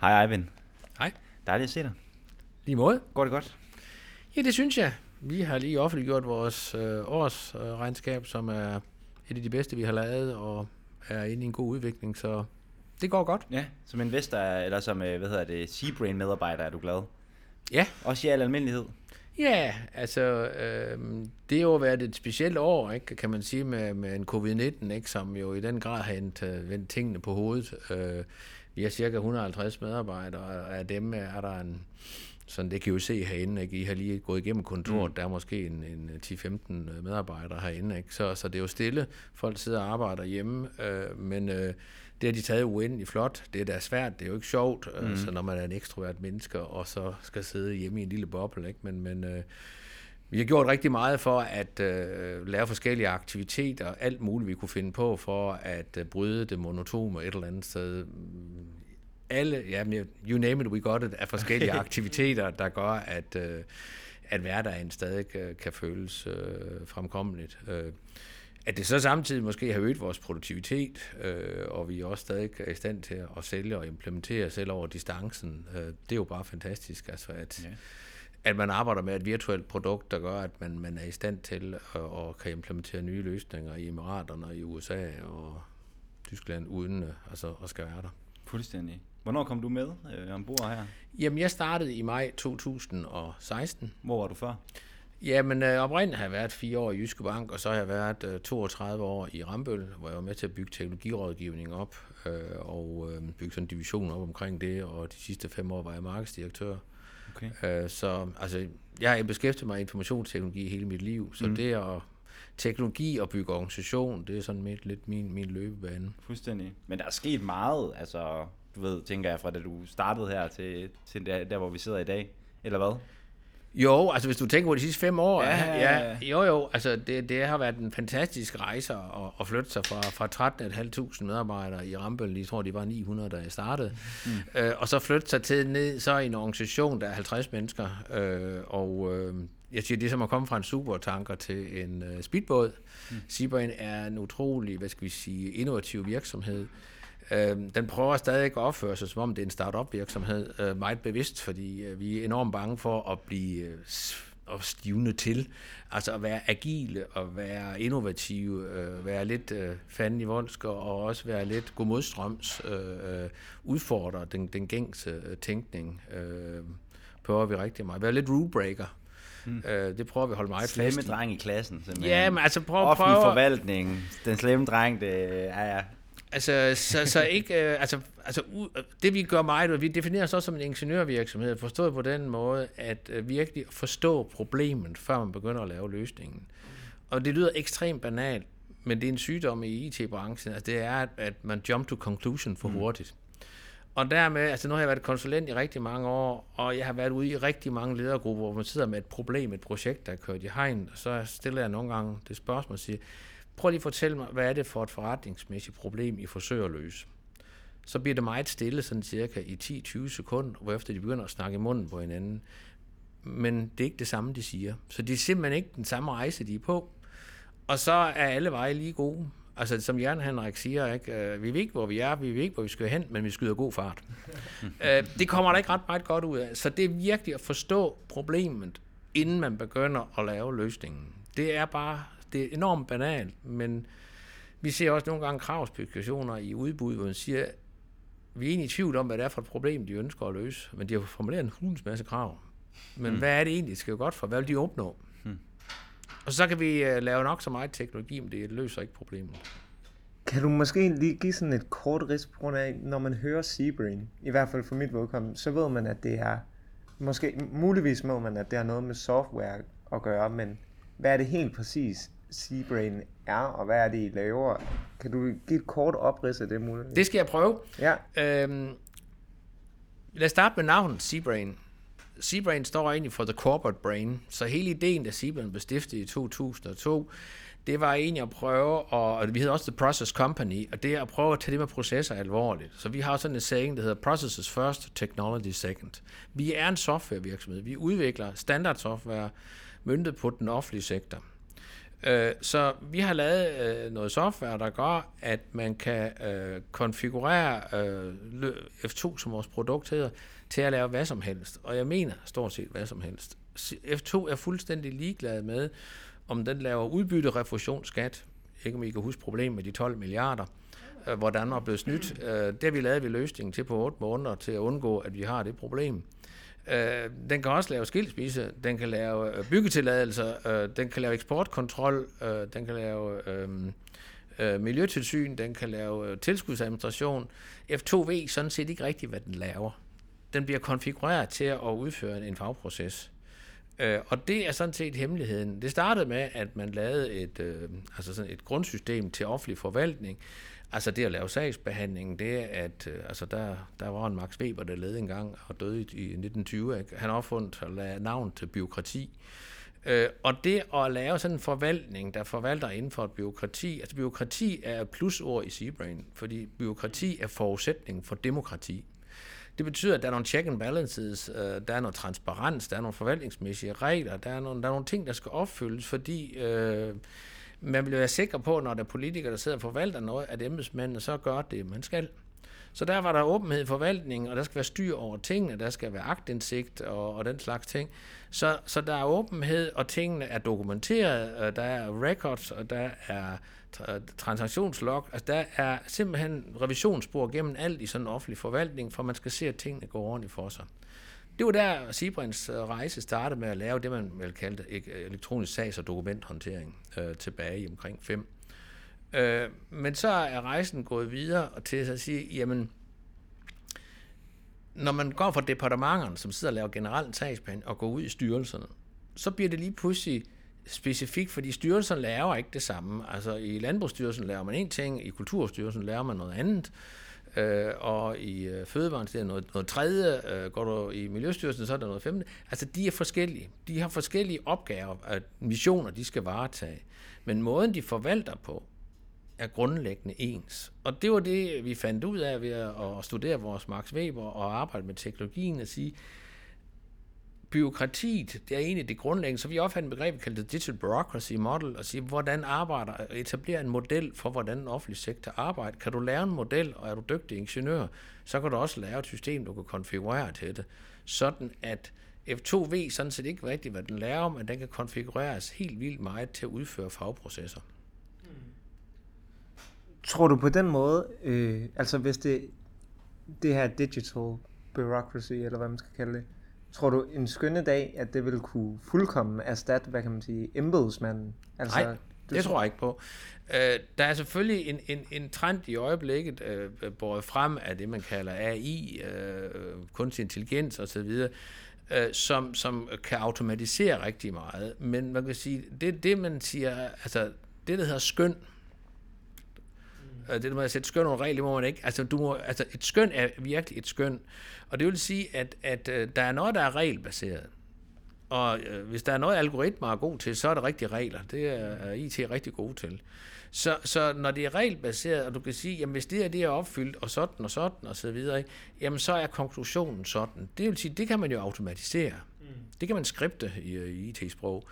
Hej Eivind. Hej. Dejligt at se dig. Lige måde. Går det godt? Ja, det synes jeg. Vi har lige offentliggjort vores øh, årsregnskab, som er et af de bedste, vi har lavet, og er inde i en god udvikling, så det går godt. Ja, som investor, eller som, øh, hvad hedder det, Seabrain medarbejder, er du glad? Ja. Også i al almindelighed? Ja, altså, øh, det har jo været et specielt år, ikke, kan man sige, med, med en covid-19, ikke, som jo i den grad har vendt, vendt tingene på hovedet. Øh, vi har cirka 150 medarbejdere, og af dem er der en, sådan det kan I jo se herinde, ikke? I har lige gået igennem kontoret, mm. der er måske en, en 10-15 medarbejdere herinde, ikke? Så, så det er jo stille, folk sidder og arbejder hjemme, øh, men øh, det har de taget uendelig flot, det er da svært, det er jo ikke sjovt, øh, mm. så når man er en ekstrovert menneske, og så skal sidde hjemme i en lille boble, ikke? men, men øh, vi har gjort rigtig meget for at øh, lave forskellige aktiviteter, alt muligt vi kunne finde på for at øh, bryde det monotome et eller andet sted alle, ja, you name it, we got it, af forskellige aktiviteter, der gør, at, øh, at hverdagen stadig kan, kan føles øh, fremkommeligt. Øh, at det så samtidig måske har øget vores produktivitet, øh, og vi også stadig er i stand til at sælge og implementere selv over distancen, øh, det er jo bare fantastisk. Altså at, ja. At man arbejder med et virtuelt produkt, der gør, at man, man er i stand til at, og kan implementere nye løsninger i Emiraterne og i USA og Tyskland, uden øh, altså, at skal være der. Fuldstændig. Hvornår kom du med øh, ombord her? Jamen, jeg startede i maj 2016. Hvor var du før? Jamen, øh, oprindeligt har jeg været fire år i Jyske Bank, og så har jeg været øh, 32 år i Rambøl, hvor jeg var med til at bygge teknologirådgivning op, øh, og øh, bygge sådan en division op omkring det, og de sidste fem år var jeg markedsdirektør. Okay. Øh, så altså, jeg har beskæftiget mig med informationsteknologi hele mit liv, så mm. det at teknologi og bygge organisation, det er sådan lidt, lidt min, min løbebane. Fuldstændig. Men der er sket meget, altså du ved, tænker jeg, fra da du startede her til, til der, der, hvor vi sidder i dag, eller hvad? Jo, altså hvis du tænker på de sidste fem år, ja, ja, ja jo jo, altså det, det har været en fantastisk rejse at, at flytte sig fra, fra 13.500 medarbejdere i Rambøl, jeg tror de var 900, da jeg startede, mm. øh, og så flytte sig til ned så i en organisation, der er 50 mennesker, øh, og øh, jeg siger, det er som at komme fra en supertanker til en øh, speedbåd. Mm. Seabrain er en utrolig, hvad skal vi sige, innovativ virksomhed, Øh, den prøver stadig at opføre sig, som om det er en startup virksomhed, øh, meget bevidst, fordi øh, vi er enormt bange for at blive øh, stivne til. Altså at være agile og være innovative, øh, være lidt øh, fanden i voldsk og også være lidt god modstrøms, øh, øh, udfordre den, den gængse øh, tænkning. Øh, prøver vi rigtig meget. Være lidt rulebreaker. Mm. Øh, det prøver vi at holde meget slemme fast dreng i klassen, simpelthen. Ja, men altså prøv, Offentlig prøv, forvaltning, den slemme dreng, det er ja, ja. Altså, så, så ikke, øh, altså, altså, det vi gør meget, vi definerer os også som en ingeniørvirksomhed, forstået på den måde, at øh, virkelig forstå problemet, før man begynder at lave løsningen. Og det lyder ekstremt banalt, men det er en sygdom i IT-branchen, altså det er, at man jump to conclusion for mm. hurtigt. Og dermed, altså nu har jeg været konsulent i rigtig mange år, og jeg har været ude i rigtig mange ledergrupper, hvor man sidder med et problem, et projekt, der er kørt i hegn, og så stiller jeg nogle gange det spørgsmål og siger, Prøv lige at fortælle mig, hvad er det for et forretningsmæssigt problem, I forsøger at løse? Så bliver det meget stille, sådan cirka i 10-20 sekunder, hvorefter de begynder at snakke i munden på hinanden. Men det er ikke det samme, de siger. Så det er simpelthen ikke den samme rejse, de er på. Og så er alle veje lige gode. Altså, som Jørgen Henrik siger, ikke? Øh, vi ved ikke, hvor vi er, vi ved ikke, hvor vi skal hen, men vi skyder god fart. Øh, det kommer der ikke ret meget godt ud af. Så det er virkelig at forstå problemet, inden man begynder at lave løsningen. Det er bare det er enormt banalt, men vi ser også nogle gange kravspecifikationer i udbud, hvor man siger, vi er egentlig i tvivl om, hvad det er for et problem, de ønsker at løse, men de har formuleret en hulens masse krav. Men mm. hvad er det egentlig, det skal jo godt for? Hvad vil de opnå? Mm. Og så kan vi uh, lave nok så meget teknologi, men det løser ikke problemet. Kan du måske lige give sådan et kort rids på grund af, når man hører Seabrain, i hvert fald for mit vedkommende, så ved man, at det er, måske muligvis må man, at det har noget med software at gøre, men hvad er det helt præcis, Seabrain er, og hvad er det, I laver? Kan du give et kort oprids af det muligt? Det skal jeg prøve. Ja. Øhm, lad os starte med navnet Seabrain. Seabrain står egentlig for The Corporate Brain, så hele ideen, da Seabrain blev stiftet i 2002, det var egentlig at prøve, og vi hedder også The Process Company, og det er at prøve at tage det med processer alvorligt. Så vi har sådan en saying, der hedder Processes First, Technology Second. Vi er en softwarevirksomhed. Vi udvikler standard software myndet på den offentlige sektor. Øh, så vi har lavet øh, noget software, der gør, at man kan øh, konfigurere øh, F2, som vores produkt hedder, til at lave hvad som helst. Og jeg mener stort set hvad som helst. F2 er fuldstændig ligeglad med, om den laver udbytte, refusion, skat. Ikke om I kan huske problemet med de 12 milliarder, øh, hvor Danmark er blevet snydt. Øh, det har vi lavet vi løsningen til på 8 måneder til at undgå, at vi har det problem. Øh, den kan også lave skilsmisse, den kan lave øh, byggetilladelser, øh, den kan lave eksportkontrol, øh, den kan lave øh, øh, miljøtilsyn, den kan lave øh, tilskudsadministration. F2 ved sådan set ikke rigtigt, hvad den laver. Den bliver konfigureret til at udføre en fagproces. Øh, og det er sådan set hemmeligheden. Det startede med, at man lavede et, øh, altså sådan et grundsystem til offentlig forvaltning, Altså det at lave sagsbehandling, det er, at øh, altså der, der var en Max Weber, der led engang og døde i 1920. Ikke? Han opfundt og lave navn til byråkrati. Øh, og det at lave sådan en forvaltning, der forvalter inden for et byråkrati, altså byråkrati er plusord i Seabrain, fordi byråkrati er forudsætning for demokrati. Det betyder, at der er nogle check and balances, øh, der er noget transparens, der er nogle forvaltningsmæssige regler, der er nogle, der er nogle ting, der skal opfyldes, fordi øh, man vil være sikker på, når der er politikere, der sidder og forvalter noget, at embedsmændene så gør det, man skal. Så der var der åbenhed i forvaltningen, og der skal være styr over tingene, der skal være agtindsigt og, og den slags ting. Så, så der er åbenhed, og tingene er dokumenteret, og der er records, og der er transaktionslog. Altså der er simpelthen revisionsspor gennem alt i sådan en offentlig forvaltning, for man skal se, at tingene går ordentligt for sig. Det var der Sibrins øh, rejse startede med at lave det, man vel kaldte øh, elektronisk sags- og dokumenthåndtering øh, tilbage i omkring 5. Øh, men så er rejsen gået videre til at sige, jamen, når man går fra departementerne, som sidder og laver generelt sagsplan, og går ud i styrelserne, så bliver det lige pludselig specifikt, fordi styrelsen laver ikke det samme. Altså i Landbrugsstyrelsen laver man en ting, i Kulturstyrelsen laver man noget andet øh, øh, og i øh, Fødevarens det er noget, noget tredje, øh, går du i Miljøstyrelsen, så er der noget femte. Altså, de er forskellige. De har forskellige opgaver, og missioner, de skal varetage. Men måden, de forvalter på, er grundlæggende ens. Og det var det, vi fandt ud af ved at studere vores Max Weber og arbejde med teknologien, at sige, byråkratiet, det er egentlig det grundlæggende, så vi opfandt et begreb, kaldet Digital Bureaucracy Model, og sige, hvordan arbejder, etablere en model for, hvordan den offentlige sektor arbejder. Kan du lære en model, og er du dygtig ingeniør, så kan du også lave et system, du kan konfigurere til det, sådan at F2V sådan set ikke rigtigt, hvad den lærer, men den kan konfigureres helt vildt meget til at udføre fagprocesser. Tror du på den måde, øh, altså hvis det, det her digital bureaucracy, eller hvad man skal kalde det, Tror du en skønne dag, at det vil kunne fuldkommen erstatte, hvad kan man sige, embedsmanden? Altså, Nej, det tror... tror jeg ikke på. Øh, der er selvfølgelig en, en, en trend i øjeblikket, øh, båret frem af det, man kalder AI, øh, kunstig intelligens osv., øh, som, som kan automatisere rigtig meget. Men man kan sige, det, det man siger, altså det, der hedder skøn, det der med at sætte skøn under regler, må man ikke. Altså, du må, altså, et skøn er virkelig et skøn. Og det vil sige, at, at uh, der er noget, der er regelbaseret. Og uh, hvis der er noget, algoritmer er god til, så er det rigtige regler. Det er, er IT rigtig god til. Så, så når det er regelbaseret, og du kan sige, jamen hvis det er det er opfyldt, og sådan og sådan og så videre, jamen så er konklusionen sådan. Det vil sige, det kan man jo automatisere. Mm. Det kan man skripte i, i IT-sprog.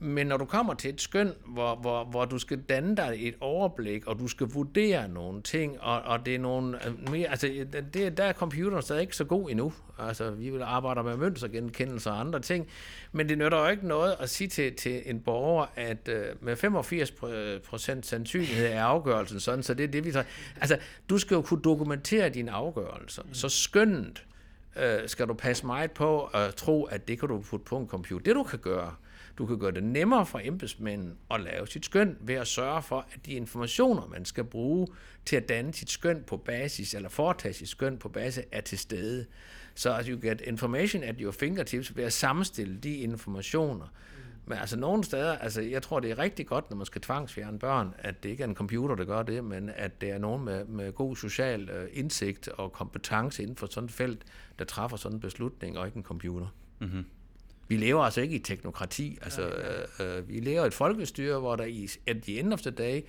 Men når du kommer til et skøn, hvor, hvor, hvor du skal danne dig et overblik, og du skal vurdere nogle ting, og, og det er nogle øh, mere, altså det, der er computeren stadig ikke så god endnu. Altså vi vil arbejde med mønstergenkendelse og andre ting, men det nytter jo ikke noget at sige til, til en borger, at uh, med 85% sandsynlighed er afgørelsen sådan, så det er det, vi tager. Altså, du skal jo kunne dokumentere dine afgørelser, mm. så skønnet uh, skal du passe meget på at tro, at det kan du putte på en computer. Det du kan gøre, du kan gøre det nemmere for embedsmænden at lave sit skøn ved at sørge for, at de informationer, man skal bruge til at danne sit skøn på basis, eller foretage sit skøn på basis, er til stede. Så at you get information at your fingertips ved at sammenstille de informationer. Men altså nogle steder, altså jeg tror, det er rigtig godt, når man skal tvangsfjerne børn, at det ikke er en computer, der gør det, men at det er nogen med, med god social øh, indsigt og kompetence inden for sådan et felt, der træffer sådan en beslutning, og ikke en computer. Mm-hmm. Vi lever altså ikke i teknokrati. Altså, øh, øh, vi lever i et folkestyre, hvor der i at the end of the day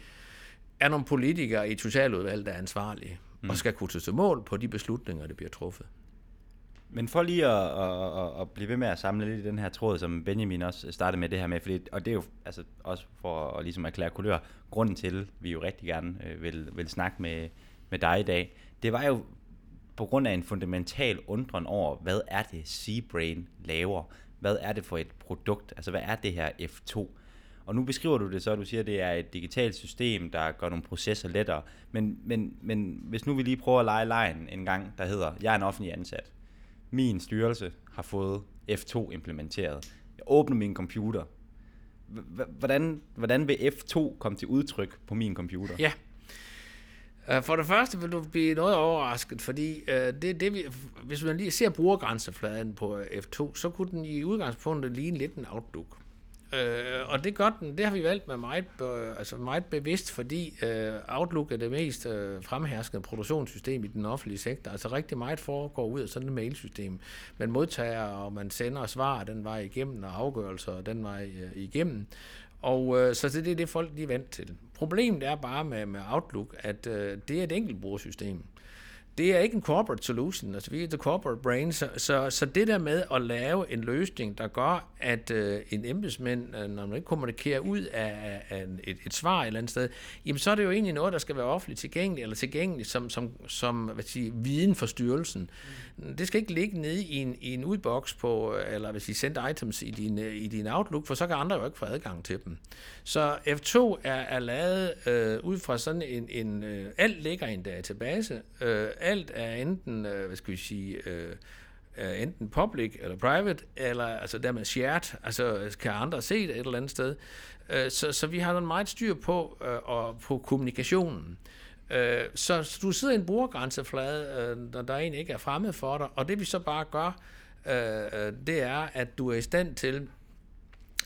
er nogle politikere i et socialudvalg, der er ansvarlige mm. og skal kunne tage mål på de beslutninger, der bliver truffet. Men for lige at, at, at, at blive ved med at samle lidt i den her tråd, som Benjamin også startede med det her med, fordi, og det er jo altså, også for at ligesom erklære kulør, grunden til, at vi jo rigtig gerne øh, vil, vil snakke med, med dig i dag, det var jo på grund af en fundamental undren over, hvad er det Seabrain laver? Hvad er det for et produkt? Altså, hvad er det her F2? Og nu beskriver du det så, at du siger, at det er et digitalt system, der gør nogle processer lettere. Men, men, men hvis nu vi lige prøver at lege lejen en gang, der hedder, jeg er en offentlig ansat. Min styrelse har fået F2 implementeret. Jeg åbner min computer. Hvordan, hvordan vil F2 komme til udtryk på min computer? Ja, Øh, for det første vil du blive noget overrasket, fordi øh, det, det vi, hvis man lige ser brugergrænsefladen på øh, F2, så kunne den i udgangspunktet ligne lidt en Outlook. Øh, og det gør den, det har vi valgt med meget, øh, altså meget bevidst, fordi øh, Outlook er det mest øh, fremherskende produktionssystem i den offentlige sektor. Altså rigtig meget foregår ud af sådan et mailsystem. Man modtager, og man sender svar den vej igennem, og afgørelser den vej øh, igennem. Og øh, så det er det, folk de er vant til. Problemet er bare med, med Outlook, at øh, det er et enkelt brugersystem det er ikke en corporate solution, altså vi er the corporate brain, så, så, så det der med at lave en løsning, der gør, at øh, en embedsmænd, øh, når man ikke kommunikerer ud af, af et, et svar et eller andet sted, jamen så er det jo egentlig noget, der skal være offentligt tilgængeligt, eller tilgængeligt som, som, som hvad siger, viden for styrelsen. Mm. Det skal ikke ligge nede i en, i en udboks på, øh, eller hvis I sender items i din, øh, i din Outlook, for så kan andre jo ikke få adgang til dem. Så F2 er, er lavet øh, ud fra sådan en, en øh, alt ligger i en database, øh, alt er enten, øh, hvad skal vi sige, øh, enten public eller private, eller altså dermed shared, altså kan andre se det et eller andet sted. Øh, så, så vi har noget meget styr på, øh, og på kommunikationen. Øh, så, så du sidder i en brugergrænseflade, øh, der, der egentlig ikke er fremmed for dig, og det vi så bare gør, øh, øh, det er, at du er i stand til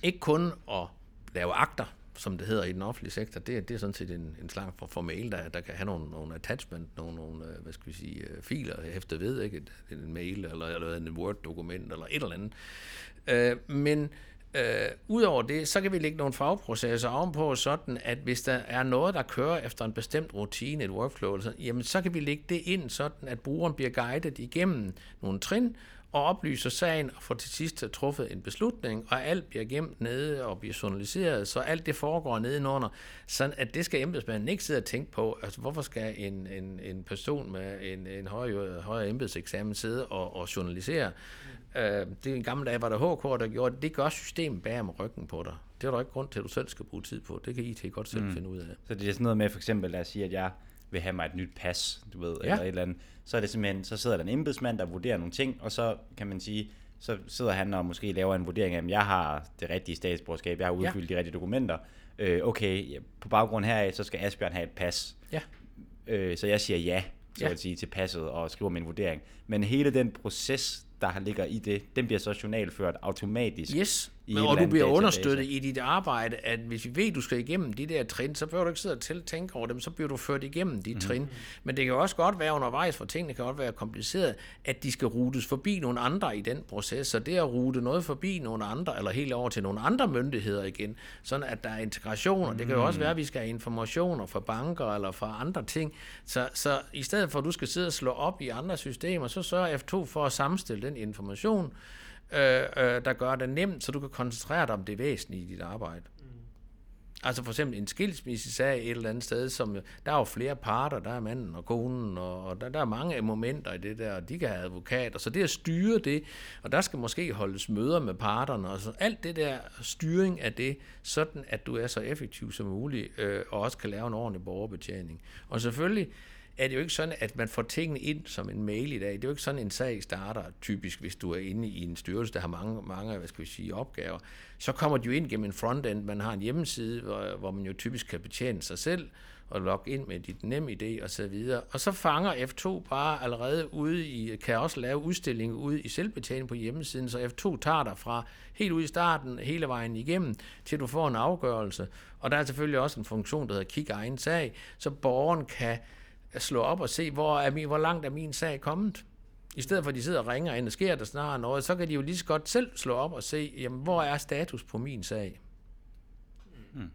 ikke kun at lave akter, som det hedder i den offentlige sektor, det, det er sådan set en, en slang for, for mail, der, der kan have nogle, nogle attachment, nogle, nogle øh, hvad skal vi sige, øh, filer efter ved, ikke? En mail eller, eller en Word-dokument eller et eller andet. Øh, men øh, udover det, så kan vi lægge nogle fagprocesser ovenpå, sådan at hvis der er noget, der kører efter en bestemt rutine, et workflow, eller sådan, jamen så kan vi lægge det ind, sådan at brugeren bliver guidet igennem nogle trin, og oplyser sagen og får til sidst truffet en beslutning, og alt bliver gemt nede og bliver journaliseret, så alt det foregår nedenunder, sådan at det skal embedsmanden ikke sidde og tænke på, altså hvorfor skal en, en, en person med en, en højere, højere embedseksamen sidde og, og journalisere. Mm. Uh, det er en gammel dag, var der HK, der gjorde det. Det gør systemet bag med ryggen på dig. Det er der ikke grund til, at du selv skal bruge tid på. Det kan IT godt selv mm. finde ud af. Så det er sådan noget med for eksempel, lad os sige, at jeg vil have mig et nyt pas, du ved, ja. eller et eller andet, så er det simpelthen, så sidder der en embedsmand, der vurderer nogle ting, og så kan man sige, så sidder han og måske laver en vurdering af, at jeg har det rigtige statsborgerskab, jeg har udfyldt ja. de rigtige dokumenter, øh, okay, på baggrund heraf, så skal Asbjørn have et pas. Ja. Øh, så jeg siger ja, så ja. at sige, til passet og skriver min vurdering. Men hele den proces, der ligger i det, den bliver så journalført automatisk. Yes, men, og du bliver understøttet i dit arbejde, at hvis vi ved, at du skal igennem de der trin, så behøver du ikke sidde og til tænke over dem, så bliver du ført igennem de mm. trin. Men det kan også godt være undervejs, for tingene kan godt være kompliceret, at de skal rutes forbi nogle andre i den proces, så det at rute noget forbi nogle andre, eller helt over til nogle andre myndigheder igen, sådan at der er integration, og det kan jo også mm. være, at vi skal have informationer fra banker eller fra andre ting, så, så i stedet for at du skal sidde og slå op i andre systemer, så sørger F2 for at sammenstille den information, øh, øh, der gør det nemt, så du kan koncentrere dig om det væsentlige i dit arbejde. Mm. Altså for eksempel en skilsmissesag et eller andet sted, som der er jo flere parter, der er manden og konen, og, og der, der er mange momenter i det der, og de kan have advokater, så det at styre det, og der skal måske holdes møder med parterne, og så alt det der styring af det, sådan at du er så effektiv som muligt, øh, og også kan lave en ordentlig borgerbetjening. Og selvfølgelig, er det jo ikke sådan, at man får tingene ind som en mail i dag. Det er jo ikke sådan, en sag starter typisk, hvis du er inde i en styrelse, der har mange, mange hvad skal vi sige, opgaver. Så kommer de jo ind gennem en frontend. Man har en hjemmeside, hvor, hvor man jo typisk kan betjene sig selv og logge ind med dit nem idé og så videre. Og så fanger F2 bare allerede ude i, kan også lave udstilling ude i selvbetjening på hjemmesiden, så F2 tager dig fra helt ud i starten, hele vejen igennem, til du får en afgørelse. Og der er selvfølgelig også en funktion, der hedder kig egen sag, så borgeren kan slå op og se, hvor, er min, hvor langt er min sag kommet. I stedet for at de sidder og ringer ind, og sker der snart noget, så kan de jo lige så godt selv slå op og se, jamen, hvor er status på min sag. Mm.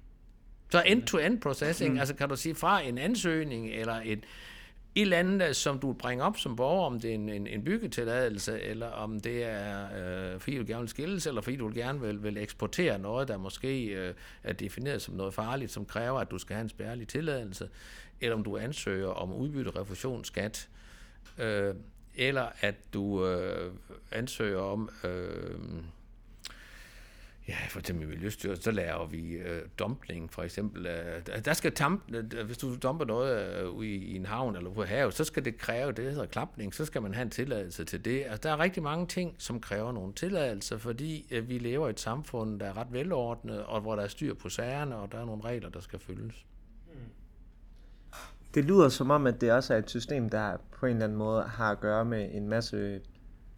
Så end-to-end processing, mm. altså kan du sige fra en ansøgning eller et, et eller andet, som du bringer op som borger, om det er en, en, en byggetilladelse, eller om det er, øh, fordi du gerne vil skilles, eller fordi du gerne vil, vil eksportere noget, der måske øh, er defineret som noget farligt, som kræver, at du skal have en spærlig tilladelse, eller om du ansøger om udbytte, refusion, skat, øh, eller at du øh, ansøger om... Øh, Ja, for eksempel i Miljøstyrelsen, så laver vi øh, dumpning, for eksempel. Øh, der skal tamp, øh, hvis du dumper noget øh, i, i en havn eller på havet, så skal det kræve, det hedder klapning, så skal man have en tilladelse til det. Altså, der er rigtig mange ting, som kræver nogle tilladelser, fordi øh, vi lever i et samfund, der er ret velordnet, og hvor der er styr på sagerne, og der er nogle regler, der skal følges. Det lyder som om, at det også er et system, der på en eller anden måde har at gøre med en masse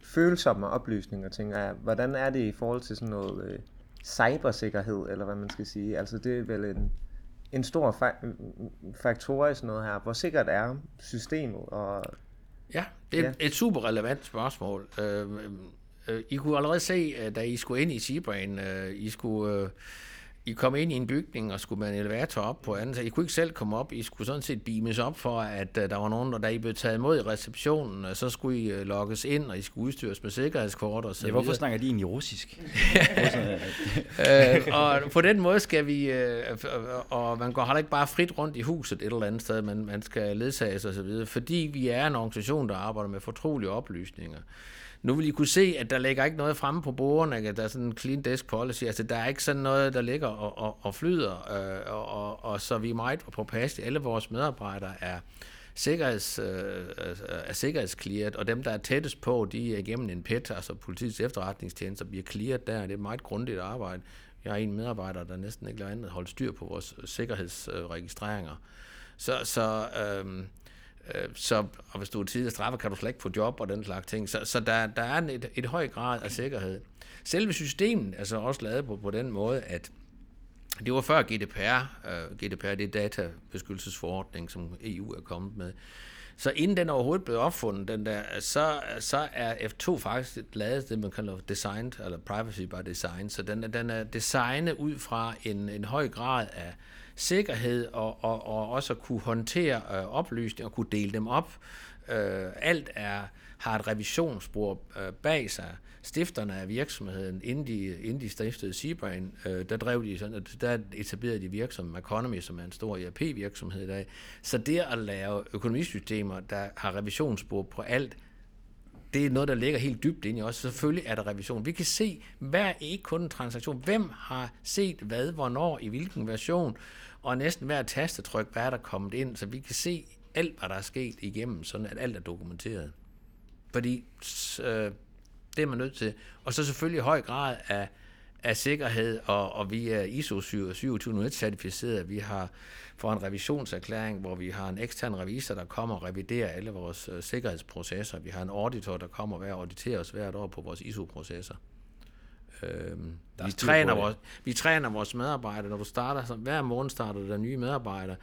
følsomme oplysninger, tænker jeg. Hvordan er det i forhold til sådan noget øh, cybersikkerhed, eller hvad man skal sige? Altså det er vel en, en stor fa- faktor i sådan noget her. Hvor sikkert er systemet? Og, Ja, det er Ja. et super relevant spørgsmål. Øh, øh, I kunne allerede se, øh, da I skulle ind i Seabrain, øh, I skulle... Øh, I kom ind i en bygning og skulle med en elevator op på anden side. I kunne ikke selv komme op. I skulle sådan set beames op for, at uh, der var nogen, og da I blev taget imod i receptionen, uh, så skulle I uh, logges ind, og I skulle udstyres med sikkerhedskort og så Ja, hvorfor videre. snakker de egentlig russisk? øh, og på den måde skal vi, øh, og man går heller ikke bare frit rundt i huset et eller andet sted, men man skal ledsages og så videre, fordi vi er en organisation, der arbejder med fortrolige oplysninger. Nu vil I kunne se, at der ligger ikke noget fremme på bordene, at der er sådan en clean desk policy, altså der er ikke sådan noget, der ligger og, og, og flyder, øh, og, og, og så vi er meget på pas. Alle vores medarbejdere er sikkerheds, øh, er sikkerhedsklæret, og dem, der er tættest på, de er igennem en PET, altså politiets efterretningstjeneste, bliver clearet der. Det er et meget grundigt arbejde. Jeg er en medarbejder, der næsten ikke lader andet holde styr på vores sikkerhedsregistreringer. Så, så, øh, Øh, så og hvis du er tidligere straffet, kan du slet ikke få job og den slags ting. Så, så der, der er en, et, et høj grad af sikkerhed. Selve systemet er så også lavet på, på den måde, at det var før GDPR. Uh, øh, GDPR det er databeskyttelsesforordning, som EU er kommet med. Så inden den overhovedet blev opfundet, den der, så, så er F2 faktisk lavet det, man kalder designed, eller privacy by design. Så den, den er designet ud fra en, en høj grad af sikkerhed, og, og, og også at kunne håndtere øh, oplysninger, og kunne dele dem op. Øh, alt er, har et revisionsspor øh, bag sig. Stifterne af virksomheden, inden de, inden de stiftede Seabrain, øh, der drev de sådan, at der etablerede de virksomheden Economy, som er en stor ERP-virksomhed i dag. Så det at lave økonomisystemer, der har revisionsspor på alt, det er noget, der ligger helt dybt ind i os. Selvfølgelig er der revision. Vi kan se hver ikke kun en transaktion. Hvem har set hvad, hvornår, i hvilken version, og næsten hver tastetryk, hvad er der kommet ind, så vi kan se alt, hvad der er sket igennem, sådan at alt er dokumenteret. Fordi øh, det er man nødt til. Og så selvfølgelig i høj grad af, af sikkerhed, og, og vi er ISO 27001-certificeret. Vi har for en revisionserklæring, hvor vi har en ekstern revisor, der kommer og reviderer alle vores øh, sikkerhedsprocesser. Vi har en auditor, der kommer og auditerer os hvert år på vores ISO-processer. Er vi, træner vores, vi træner vores medarbejdere, når du starter, så hver morgen starter der nye medarbejdere.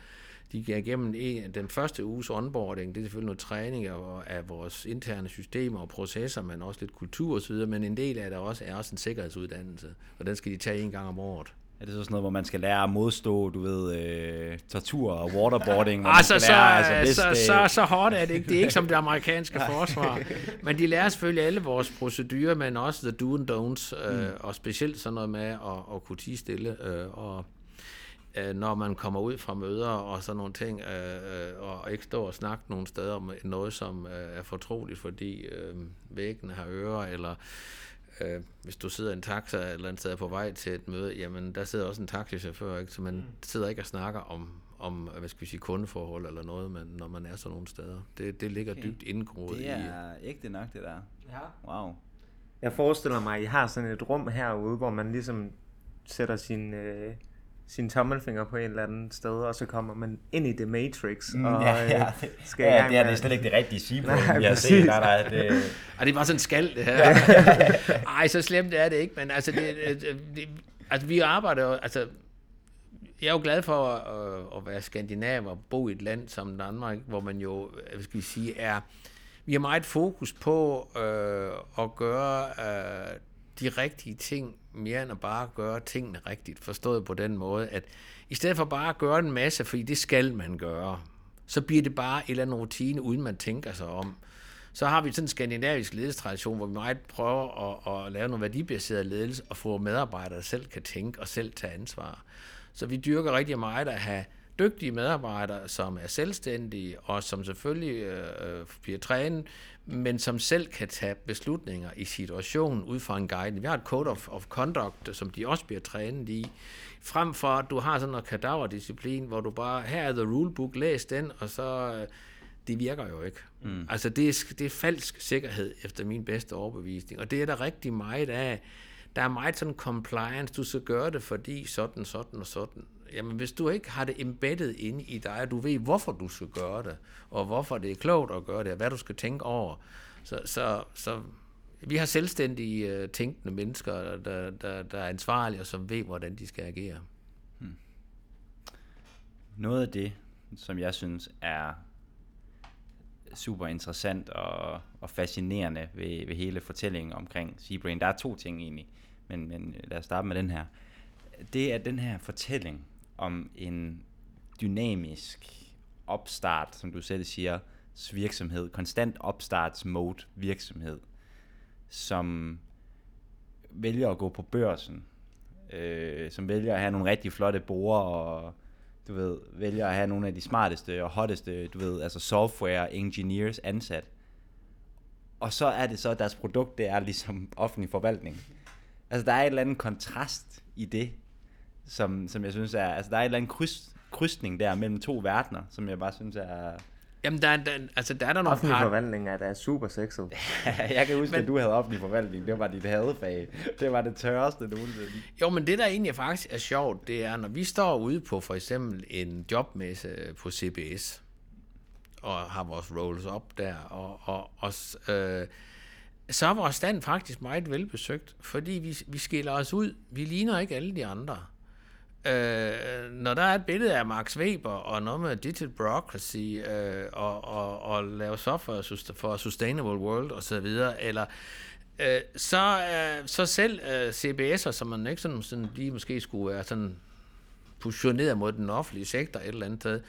De går igennem en, den første uges onboarding, det er selvfølgelig noget træning af, af vores interne systemer og processer, men også lidt kultur osv., men en del af det også er også en sikkerhedsuddannelse, og den skal de tage en gang om året. Er det så sådan noget, hvor man skal lære at modstå, du ved, øh, tortur og waterboarding? hvor man Altså, skal så, lære, så, hvis så, så, så hårdt er det ikke. Det er ikke som det amerikanske forsvar. Men de lærer selvfølgelig alle vores procedurer, men også the do and don'ts, øh, og specielt sådan noget med at, at kunne tige stille, øh, og øh, når man kommer ud fra møder og sådan nogle ting, øh, øh, og ikke stå og snakke nogle steder om noget, som øh, er fortroligt, fordi øh, væggene har ører, eller øh, hvis du sidder i en taxa eller andet sted på vej til et møde, jamen der sidder også en taxichauffør, ikke? så man sidder ikke og snakker om, om hvad skal vi sige, kundeforhold eller noget, men når man er sådan nogle steder. Det, det ligger Okay. dybt indgroet Det i... er ægte nok, det der. Ja. Wow. Jeg forestiller mig, at I har sådan et rum herude, hvor man ligesom sætter sin, øh, sin tommelfinger på en eller anden sted, og så kommer man ind i The Matrix, Mm, og ja, ja. øh, skal i ja, det er med- det slet ikke det rigtige sige på, Nej, vi har set. Der, der, er det, Ej, det er bare sådan en skal, det her. Ej, så slemt er det ikke, men altså, det, det, det, altså vi arbejder jo, altså, jeg er jo glad for at, at være skandinav og bo i et land som Danmark, hvor man jo, hvad skal vi sige, er, vi har meget fokus på øh, at gøre øh, de rigtige ting, mere end at bare gøre tingene rigtigt, forstået på den måde, at i stedet for bare at gøre en masse, fordi det skal man gøre, så bliver det bare en eller anden rutine, uden man tænker sig om. Så har vi sådan en skandinavisk ledelsestradition, hvor vi meget prøver at, at lave noget værdibaseret ledelse, og få medarbejdere, der selv kan tænke og selv tage ansvar. Så vi dyrker rigtig meget at have dygtige medarbejdere, som er selvstændige, og som selvfølgelig øh, bliver trænet, men som selv kan tage beslutninger i situationen ud fra en guide. Vi har et code of, of conduct, som de også bliver trænet i, frem for at du har sådan noget kadaverdisciplin, hvor du bare, her er the rulebook, læs den, og så, øh, det virker jo ikke. Mm. Altså det er, det er falsk sikkerhed, efter min bedste overbevisning, og det er der rigtig meget af. Der er meget sådan compliance, du skal gøre det, fordi sådan, sådan og sådan. Jamen hvis du ikke har det embedded inde i dig, og du ved, hvorfor du skal gøre det, og hvorfor det er klogt at gøre det, og hvad du skal tænke over, så, så, så vi har selvstændige uh, tænkende mennesker, der, der, der er ansvarlige, og som ved, hvordan de skal agere. Hmm. Noget af det, som jeg synes er super interessant og, og fascinerende ved, ved hele fortællingen omkring Seabrain. Der er to ting egentlig, men, men lad os starte med den her. Det er den her fortælling om en dynamisk opstart, som du selv siger, virksomhed, konstant opstartsmode virksomhed, som vælger at gå på børsen, øh, som vælger at have nogle rigtig flotte borer og du ved, vælger at have nogle af de smarteste og hotteste, du ved, altså software engineers ansat. Og så er det så, at deres produkt, det er ligesom offentlig forvaltning. Altså, der er et eller andet kontrast i det, som, som jeg synes er, altså, der er et eller andet kryds, krydsning der mellem to verdener, som jeg bare synes er, Jamen, der, der, altså, der er der nogle Offentlig part... forvaltning er der super sexet. jeg kan huske, men... at du havde offentlig forvaltning. Det var dit hadefag. Det var det tørreste nogensinde. Jo, men det der egentlig faktisk er sjovt, det er, når vi står ude på for eksempel en jobmesse på CBS, og har vores rolls op der, og, og, og øh, så er vores stand faktisk meget velbesøgt, fordi vi, vi skiller os ud. Vi ligner ikke alle de andre. Øh, når der er et billede af Max Weber og noget med digital bureaucracy øh, og, og, og lave software for sustainable world og så videre, eller øh, så, øh, så selv øh, CBS'er, som man ikke sådan, sådan lige måske skulle være sådan positioneret mod den offentlige sektor et eller andet sted,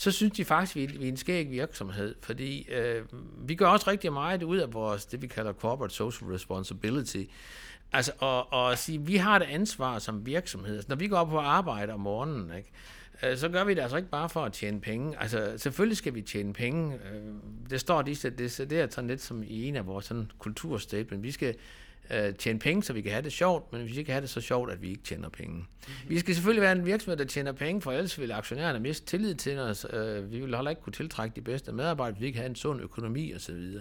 så synes de faktisk, at vi er en skæg virksomhed, fordi øh, vi gør også rigtig meget ud af vores, det vi kalder corporate social responsibility, Altså, og, og sige, vi har et ansvar som virksomhed. Altså, når vi går op på arbejde om morgenen, ikke, øh, så gør vi det altså ikke bare for at tjene penge. Altså, selvfølgelig skal vi tjene penge. Øh, det står lige, det, det er sådan lidt som i en af vores sådan, kulturstatement. Vi skal uh, tjene penge, så vi kan have det sjovt, men vi skal have det så sjovt, at vi ikke tjener penge. Mm-hmm. Vi skal selvfølgelig være en virksomhed, der tjener penge, for ellers vil aktionærerne miste tillid til os. Uh, vi vil heller ikke kunne tiltrække de bedste medarbejdere, hvis vi ikke have en sund økonomi osv.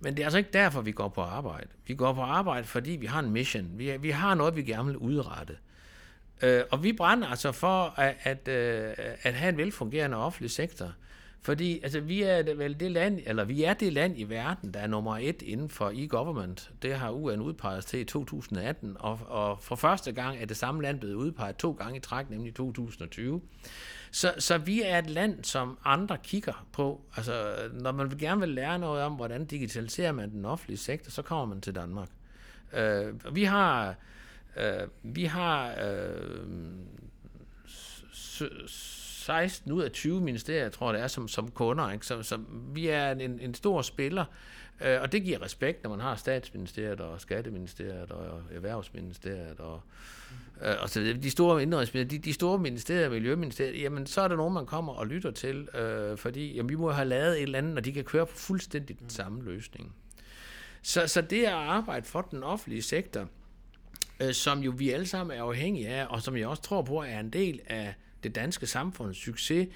Men det er altså ikke derfor, vi går på arbejde. Vi går på arbejde, fordi vi har en mission. Vi, vi har noget, vi gerne vil udrette. Øh, og vi brænder altså for at, at, øh, at have en velfungerende offentlig sektor. Fordi altså, vi er vel det land, eller vi er det land i verden, der er nummer et inden for e-government. Det har UN udpeget til i 2018, og, og for første gang er det samme land blevet udpeget to gange i træk, nemlig 2020. Så, så vi er et land, som andre kigger på. Altså, når man gerne vil lære noget om, hvordan digitaliserer man den offentlige sektor, så kommer man til Danmark. Øh, vi har, øh, vi har øh, 16 ud af 20 ministerier, jeg tror det er, som, som kunder. Ikke? Så, så vi er en, en stor spiller, øh, og det giver respekt, når man har statsministeriet og skatteministeriet og erhvervsministeriet og øh, og så de store indrigsministerier, de, de store ministerier, miljøministerier, jamen så er der nogen, man kommer og lytter til, øh, fordi jamen, vi må have lavet et eller andet, og de kan køre på fuldstændig den samme løsning. Så, så det at arbejde for den offentlige sektor, øh, som jo vi alle sammen er afhængige af, og som jeg også tror på er en del af det danske samfunds succes,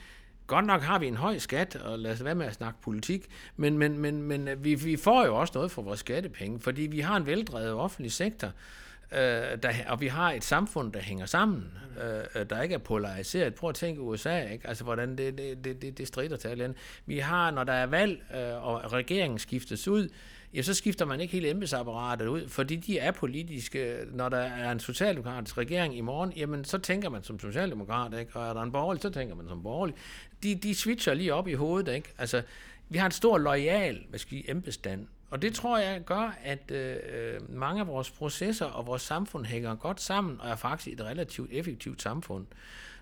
Godt nok har vi en høj skat, og lad os være med at snakke politik, men, men, men, men øh, vi, vi får jo også noget for vores skattepenge, fordi vi har en veldrevet offentlig sektor, øh, der, og vi har et samfund, der hænger sammen, øh, øh der ikke er polariseret. Prøv at tænke USA, ikke? Altså, hvordan det, det, det, det, strider til alle Vi har, når der er valg, øh, og regeringen skiftes ud, ja, så skifter man ikke hele embedsapparatet ud, fordi de er politiske. Når der er en socialdemokratisk regering i morgen, jamen så tænker man som socialdemokrat, ikke? og er der en borgerlig, så tænker man som borgerlig. De, de switcher lige op i hovedet. Ikke? Altså, vi har en stor lojal hvad skal embedsstand, Og det tror jeg gør, at øh, mange af vores processer og vores samfund hænger godt sammen, og er faktisk et relativt effektivt samfund.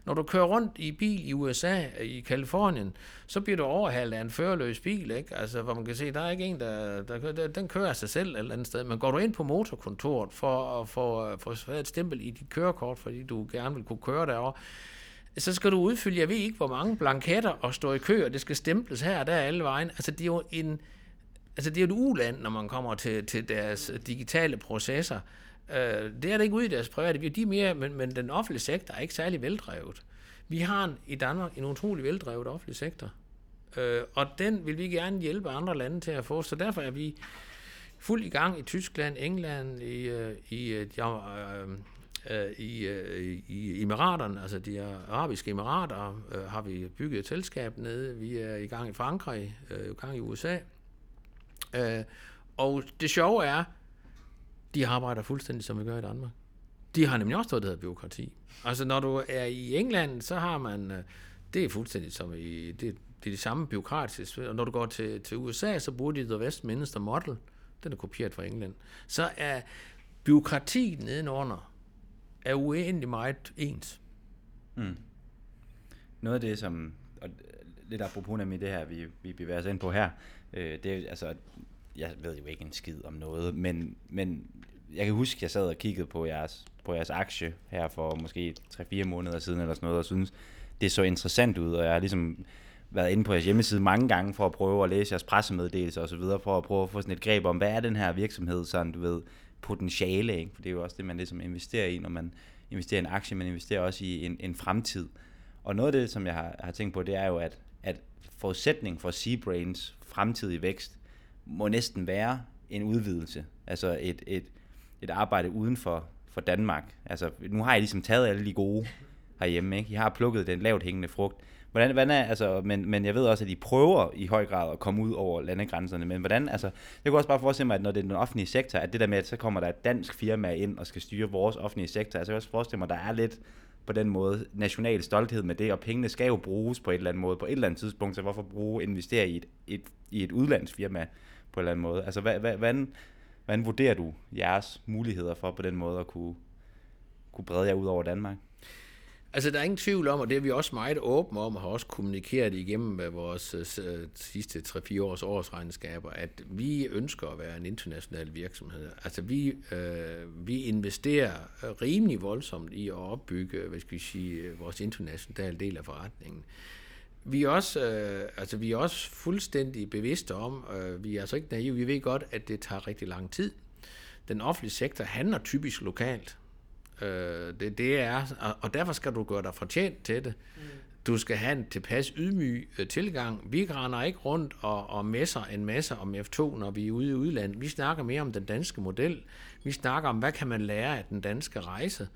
Når du kører rundt i bil i USA, øh, i Kalifornien, så bliver du overhalet af en førerløs bil, ikke? Altså, hvor man kan se, der er ikke en, der, der, der den kører af sig selv et eller andet sted. Men går du ind på motorkontoret for at få, øh, for et stempel i dit kørekort, fordi du gerne vil kunne køre derovre, så skal du udfylde, jeg ved ikke, hvor mange blanketter og stå i kø, og det skal stemples her og der alle vejen. Altså, det er jo en, altså, det er jo et uland, når man kommer til, til deres digitale processer. Øh, det er det ikke ude i deres private. De er mere, men, men den offentlige sektor er ikke særlig veldrevet. Vi har en, i Danmark en utrolig veldrevet offentlig sektor. Øh, og den vil vi gerne hjælpe andre lande til at få. Så derfor er vi fuld i gang i Tyskland, England, i, øh, i, øh, øh, øh, i, øh, i Emiraterne, altså de arabiske emirater, øh, har vi bygget et selskab nede. Vi er i gang i Frankrig, øh, i gang i USA. Øh, og det sjove er, de arbejder fuldstændig som vi gør i Danmark. De har nemlig også noget, der hedder byråkrati. Altså når du er i England, så har man, øh, det er fuldstændig som i, det, det er det samme byråkratiske. Og når du går til, til USA, så bruger de The Westminster Model. Den er kopieret fra England. Så er byråkrati nedenunder er uendelig meget ens. Mm. Noget af det, som, og lidt apropos med det her, vi, vi bevæger os ind på her, øh, det er altså, jeg ved jo ikke en skid om noget, men, men jeg kan huske, at jeg sad og kiggede på jeres, på jeres aktie her for måske 3-4 måneder siden eller sådan noget, og synes, det så interessant ud, og jeg har ligesom været inde på jeres hjemmeside mange gange for at prøve at læse jeres pressemeddelelser og så videre, for at prøve at få sådan et greb om, hvad er den her virksomhed, sådan du ved, potentiale, ikke? for det er jo også det, man ligesom investerer i, når man investerer i en aktie, man investerer også i en, en fremtid. Og noget af det, som jeg har, har tænkt på, det er jo, at, at forudsætning for Seabrains fremtidige vækst må næsten være en udvidelse, altså et, et, et arbejde uden for, for Danmark. Altså, nu har I ligesom taget alle de gode herhjemme, ikke? I har plukket den lavt hængende frugt. Hvordan, hvordan er, altså, men, men jeg ved også, at I prøver i høj grad at komme ud over landegrænserne, men hvordan, altså, jeg kunne også bare forestille mig, at når det er den offentlige sektor, at det der med, at så kommer der et dansk firma ind og skal styre vores offentlige sektor, altså jeg kan også forestille mig, at der er lidt på den måde national stolthed med det, og pengene skal jo bruges på et eller andet måde, på et eller andet tidspunkt, så hvorfor bruge, investere i et, et, i et udlandsfirma på en eller anden måde? Altså, hvad, hvad, hvordan, hvordan vurderer du jeres muligheder for på den måde at kunne, kunne brede jer ud over Danmark? Altså, der er ingen tvivl om, og det er vi også meget åbne om, og har også kommunikeret igennem med vores øh, øh, sidste 3-4 års årsregnskaber, at vi ønsker at være en international virksomhed. Altså, vi, øh, vi investerer rimelig voldsomt i at opbygge, hvad skal vi sige, øh, vores internationale del af forretningen. Vi er også, uh, altså, vi er også fuldstændig bevidste om, uh, vi er altså ikke naive, vi ved godt, at det tager rigtig lang tid. Den offentlige sektor handler typisk lokalt. Øh, det, det er, og derfor skal du gøre dig fortjent til det. Mm. Du skal have en tilpas ydmyg øh, tilgang. Vi render ikke rundt og, og messer en masse om F2, når vi er ude i udlandet. Vi snakker mere om den danske model. Vi snakker om, hvad kan man lære af den danske rejse.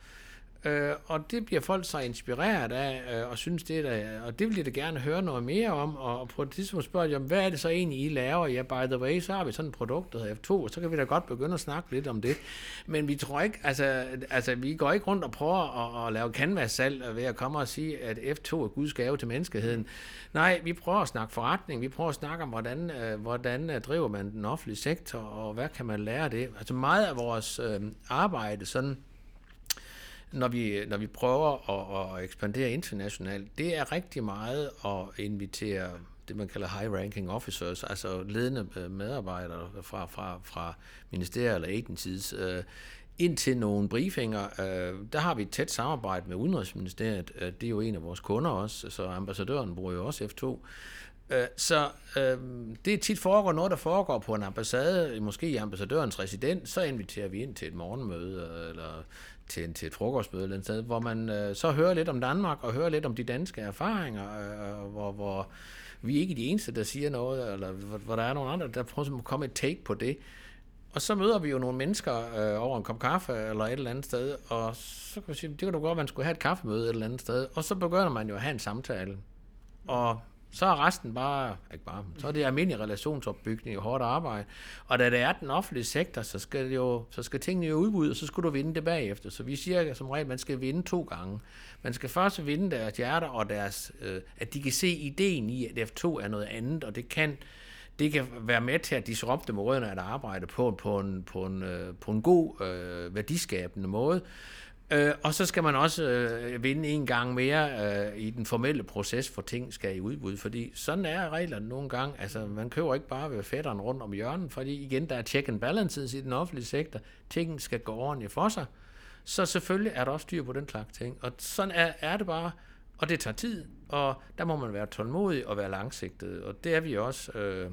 Øh, og det bliver folk så inspireret af, øh, og synes det der, og det vil de da gerne høre noget mere om, og, og på et tidspunkt spørger de, hvad er det så egentlig, I laver? Ja, by the way, så har vi sådan et produkt, der hedder F2, og så kan vi da godt begynde at snakke lidt om det. Men vi tror ikke, altså, altså vi går ikke rundt og prøver at, at lave canvas-salg ved at komme og sige, at F2 er Guds gave til menneskeheden. Nej, vi prøver at snakke forretning, vi prøver at snakke om, hvordan, øh, hvordan øh, driver man den offentlige sektor, og hvad kan man lære af det. Altså meget af vores øh, arbejde, sådan når vi, når vi prøver at, at ekspandere internationalt, det er rigtig meget at invitere det, man kalder high-ranking officers, altså ledende øh, medarbejdere fra, fra, fra ministerier eller agencies, øh, ind til nogle briefinger. Øh, der har vi et tæt samarbejde med Udenrigsministeriet. Øh, det er jo en af vores kunder også, så ambassadøren bruger jo også F2. Øh, så øh, det er tit foregår noget, der foregår på en ambassade, måske i ambassadørens residens, så inviterer vi ind til et morgenmøde, eller til, en, til et frokostmøde eller et sted, hvor man øh, så hører lidt om Danmark, og hører lidt om de danske erfaringer, øh, hvor, hvor vi er ikke de eneste, der siger noget, eller hvor, hvor der er nogle andre, der prøver at komme et take på det. Og så møder vi jo nogle mennesker øh, over en kop kaffe eller et eller andet sted, og så kan vi sige, det kan du godt, at man skulle have et kaffemøde et eller andet sted, og så begynder man jo at have en samtale. Og så er resten bare, ikke bare, så er det almindelig relationsopbygning og hårdt arbejde. Og da det er den offentlige sektor, så skal, jo, så skal tingene jo udbud, og så skal du vinde det bagefter. Så vi siger som regel, at man skal vinde to gange. Man skal først vinde deres hjerter, og deres, øh, at de kan se ideen i, at F2 er noget andet, og det kan det kan være med til at disrupte måderne at arbejde på, på en, på en, øh, på en god, øh, værdiskabende måde. Øh, og så skal man også øh, vinde en gang mere øh, i den formelle proces, for ting skal i udbud, fordi sådan er reglerne nogle gange. Altså, man køber ikke bare ved fætteren rundt om hjørnet, fordi igen, der er check and balances i den offentlige sektor. Tingene skal gå ordentligt for sig. Så selvfølgelig er der også styr på den slags ting. Og sådan er, er det bare, og det tager tid, og der må man være tålmodig og være langsigtet. Og det er vi også. Øh,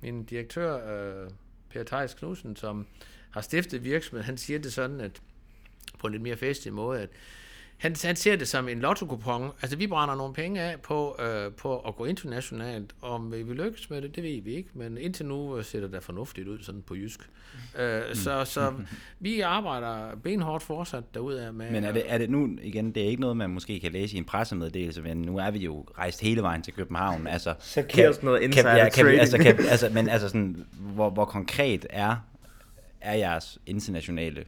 min direktør, øh, Per Theis Knudsen, som har stiftet virksomheden, han siger det sådan, at på en lidt mere festlig måde, at han, han ser det som en lotto Altså, vi brænder nogle penge af på, øh, på at gå internationalt. Om vi vil lykkes med det, det ved vi ikke. Men indtil nu ser det da fornuftigt ud, sådan på jysk. Øh, mm. så, så vi arbejder benhårdt fortsat derude med... Men er det, er det nu, igen, det er ikke noget, man måske kan læse i en pressemeddelelse, men nu er vi jo rejst hele vejen til København. Altså, så kan, os noget insider kan, ja, kan, altså, kan, altså, men altså sådan, hvor, hvor konkret er, er jeres internationale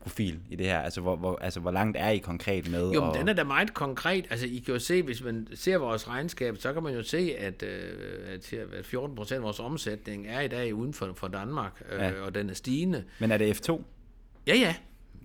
profil i det her? Altså, hvor, hvor, altså, hvor langt er I konkret med? Jo, men og... den er da meget konkret. Altså, I kan jo se, hvis man ser vores regnskab, så kan man jo se, at, øh, at 14 procent af vores omsætning er i dag uden for, for Danmark, øh, ja. og den er stigende. Men er det F2? Ja, ja.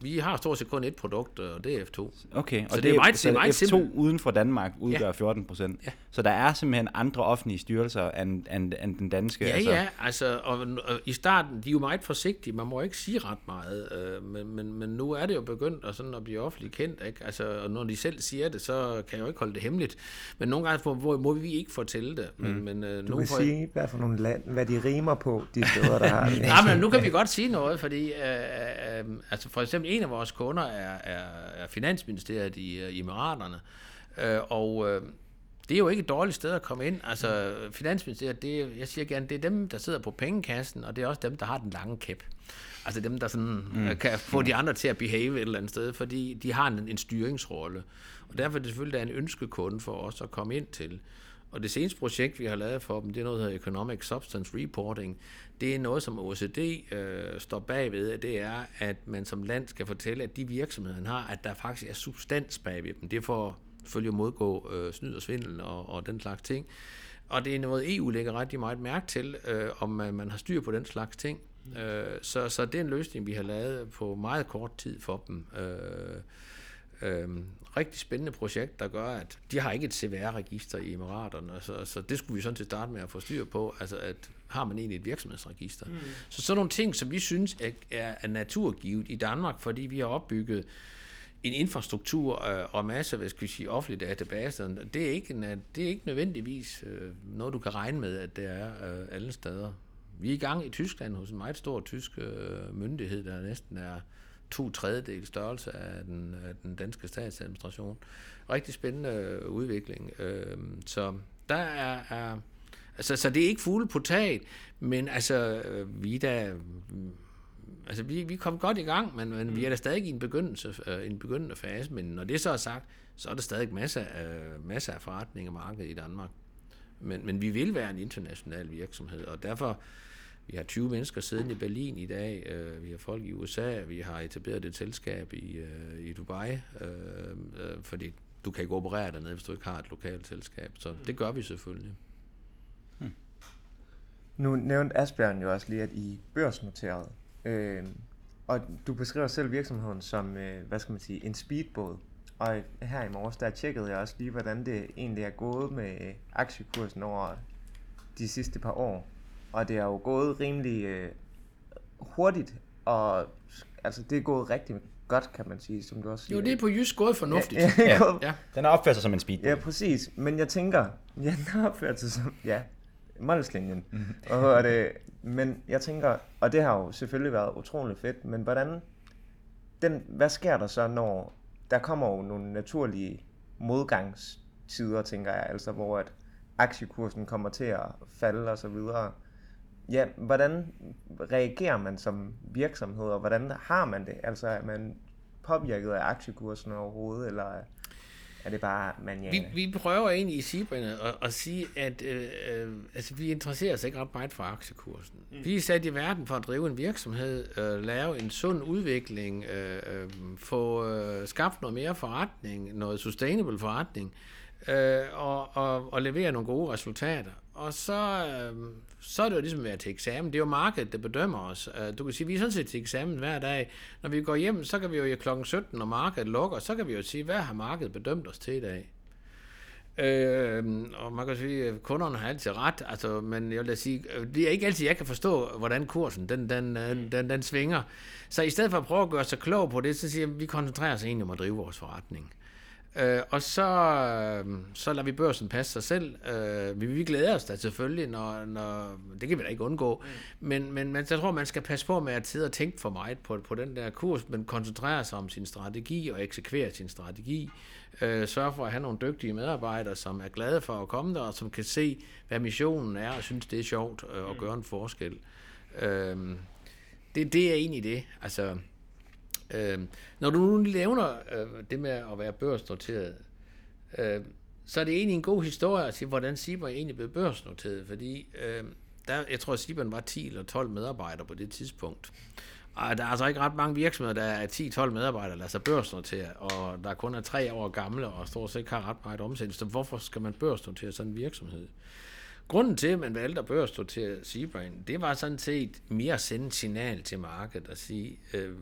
Vi har stort set kun et produkt, og det er F2. Okay, og så det, det er meget, så det er meget F2 simpel. uden for Danmark udgør ja. 14 procent. Ja. Så der er simpelthen andre offentlige styrelser end, end, end den danske? Ja, altså. ja. Altså, og, og, i starten, de er jo meget forsigtige. Man må ikke sige ret meget. Øh, men, men, men nu er det jo begyndt at, sådan at blive offentligt kendt. Ikke? Altså, og når de selv siger det, så kan jeg jo ikke holde det hemmeligt. Men nogle gange må, må, må vi ikke fortælle det. Men, mm. men, øh, du kan sige, jeg... hvad for nogle land, hvad de rimer på, de steder, der har det. ja, men nu kan vi godt sige noget, fordi øh, øh, altså for eksempel en af vores kunder er, er, er Finansministeriet i, i Emiraterne. Øh, og øh, det er jo ikke et dårligt sted at komme ind. Altså, Finansministeriet, det, jeg siger gerne, det er dem, der sidder på pengekassen, og det er også dem, der har den lange kæp. Altså dem, der sådan, mm. Øh, kan få de andre til at behave et eller andet sted, fordi de har en, en styringsrolle. Og derfor er det selvfølgelig er en ønskekunde for os at komme ind til. Og det seneste projekt, vi har lavet for dem, det er noget, der hedder Economic Substance Reporting. Det er noget, som OECD øh, står bagved, det er, at man som land skal fortælle, at de virksomheder, man har, at der faktisk er substans bagved dem. Det er for selvfølgelig at modgå øh, snyd og svindel og, og den slags ting. Og det er noget, EU lægger rigtig meget mærke til, øh, om man, man har styr på den slags ting. Øh, så, så det er en løsning, vi har lavet på meget kort tid for dem. Øh, øh, rigtig spændende projekt, der gør, at de har ikke et CVR-register i Emiraterne, så, så det skulle vi sådan til starte med at få styr på, altså at har man egentlig et virksomhedsregister. Mm. Så sådan nogle ting, som vi synes er, er naturgivet i Danmark, fordi vi har opbygget en infrastruktur øh, og masser af skal vi sige, offentlige databaser, det er ikke, en, det er ikke nødvendigvis øh, noget, du kan regne med, at det er øh, alle steder. Vi er i gang i Tyskland hos en meget stor tysk øh, myndighed, der næsten er to tredjedel størrelse af den, af den danske statsadministration. Rigtig spændende øh, udvikling. Øh, så der er, er altså, så det er ikke fugle på taget, men altså, øh, vi der, altså vi, vi kom godt i gang, men, men mm. vi er da stadig i en begyndelse, øh, en begyndende fase, men når det så er sagt, så er der stadig masser af, masser af forretninger og marked i Danmark. Men, men vi vil være en international virksomhed, og derfor vi har 20 mennesker siddende i Berlin i dag, øh, vi har folk i USA, vi har etableret et selskab i, øh, i Dubai, øh, øh, fordi du kan ikke operere dernede, hvis du ikke har et lokalt selskab. Så det gør vi selvfølgelig. Hmm. Nu nævnte Asbjørn jo også lige, at I børsnoteret. Øh, og du beskriver selv virksomheden som, øh, hvad skal man sige, en speedbåd. Og her i morges, der tjekkede jeg også lige, hvordan det egentlig er gået med aktiekursen over de sidste par år og det er jo gået rimelig øh, hurtigt, og altså det er gået rigtig godt, kan man sige, som du også siger. Jo, det er på jysk gået fornuftigt. Ja, ja, ja. ja. Den har opført sig som en speedboat. Ja, præcis. Men jeg tænker, ja, den har opført sig som, ja, målslinjen. Mm-hmm. og det, men jeg tænker, og det har jo selvfølgelig været utrolig fedt, men hvordan, den, hvad sker der så, når der kommer jo nogle naturlige modgangstider, tænker jeg, altså hvor at aktiekursen kommer til at falde og så videre. Ja, hvordan reagerer man som virksomhed, og hvordan har man det? Altså er man påvirket af aktiekursen overhovedet, eller er det bare man Vi, vi prøver egentlig i Sibrene at, at sige, at øh, øh, altså, vi interesserer os ikke ret meget for aktiekursen. Mm. Vi er sat i verden for at drive en virksomhed, øh, lave en sund udvikling, øh, øh, få øh, skabt noget mere forretning, noget sustainable forretning, øh, og, og, og levere nogle gode resultater. Og så, øh, så er det jo ligesom at være til eksamen. Det er jo markedet, der bedømmer os. Øh, du kan sige, vi er sådan set til eksamen hver dag. Når vi går hjem, så kan vi jo klokken 17, når markedet lukker, så kan vi jo sige, hvad har markedet bedømt os til i dag? Øh, og man kan sige, at kunderne har altid ret, altså, men jeg vil da sige, det er ikke altid, jeg kan forstå, hvordan kursen den, den, den, den, den svinger. Så i stedet for at prøve at gøre sig klog på det, så siger jeg, at vi koncentrerer os egentlig om at drive vores forretning. Øh, og så, øh, så lader vi børsen passe sig selv. Øh, vi, vi glæder os da selvfølgelig, når, når, det kan vi da ikke undgå. Mm. Men, men, men jeg tror, man skal passe på med at sidde og tænke for meget på, på den der kurs, men koncentrere sig om sin strategi og eksekvere sin strategi. Øh, sørge for at have nogle dygtige medarbejdere, som er glade for at komme der, og som kan se, hvad missionen er, og synes, det er sjovt øh, at mm. gøre en forskel. Øh, det, det er egentlig det. Altså, Øh, når du nu nævner øh, det med at være børsnoteret, øh, så er det egentlig en god historie at sige, hvordan Sibern egentlig blev børsnoteret, fordi øh, der, jeg tror, at Sibern var 10 eller 12 medarbejdere på det tidspunkt. Og der er altså ikke ret mange virksomheder, der er 10-12 medarbejdere, der lader sig børsnotere, og der kun er tre år gamle, og stort set ikke har ret meget omsætning. Så hvorfor skal man børsnotere sådan en virksomhed? Grunden til, at man valgte at børsnotere Seabrain, det var sådan set mere at sende signal til markedet og sige, øh,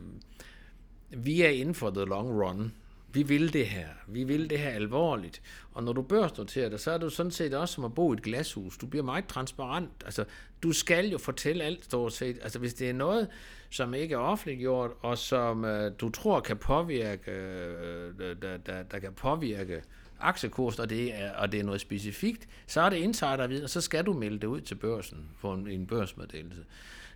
vi er inden for the long run. Vi vil det her. Vi vil det her alvorligt. Og når du børsnoterer dig, så er du sådan set også som at bo i et glashus. Du bliver meget transparent. Altså, du skal jo fortælle alt stort set. Altså, hvis det er noget, som ikke er offentliggjort, og som øh, du tror kan påvirke, øh, der, der, der kan påvirke aktiekurs, og det, er, og det er noget specifikt, så er det insiderviden, og så skal du melde det ud til børsen på en, en børsmeddelelse.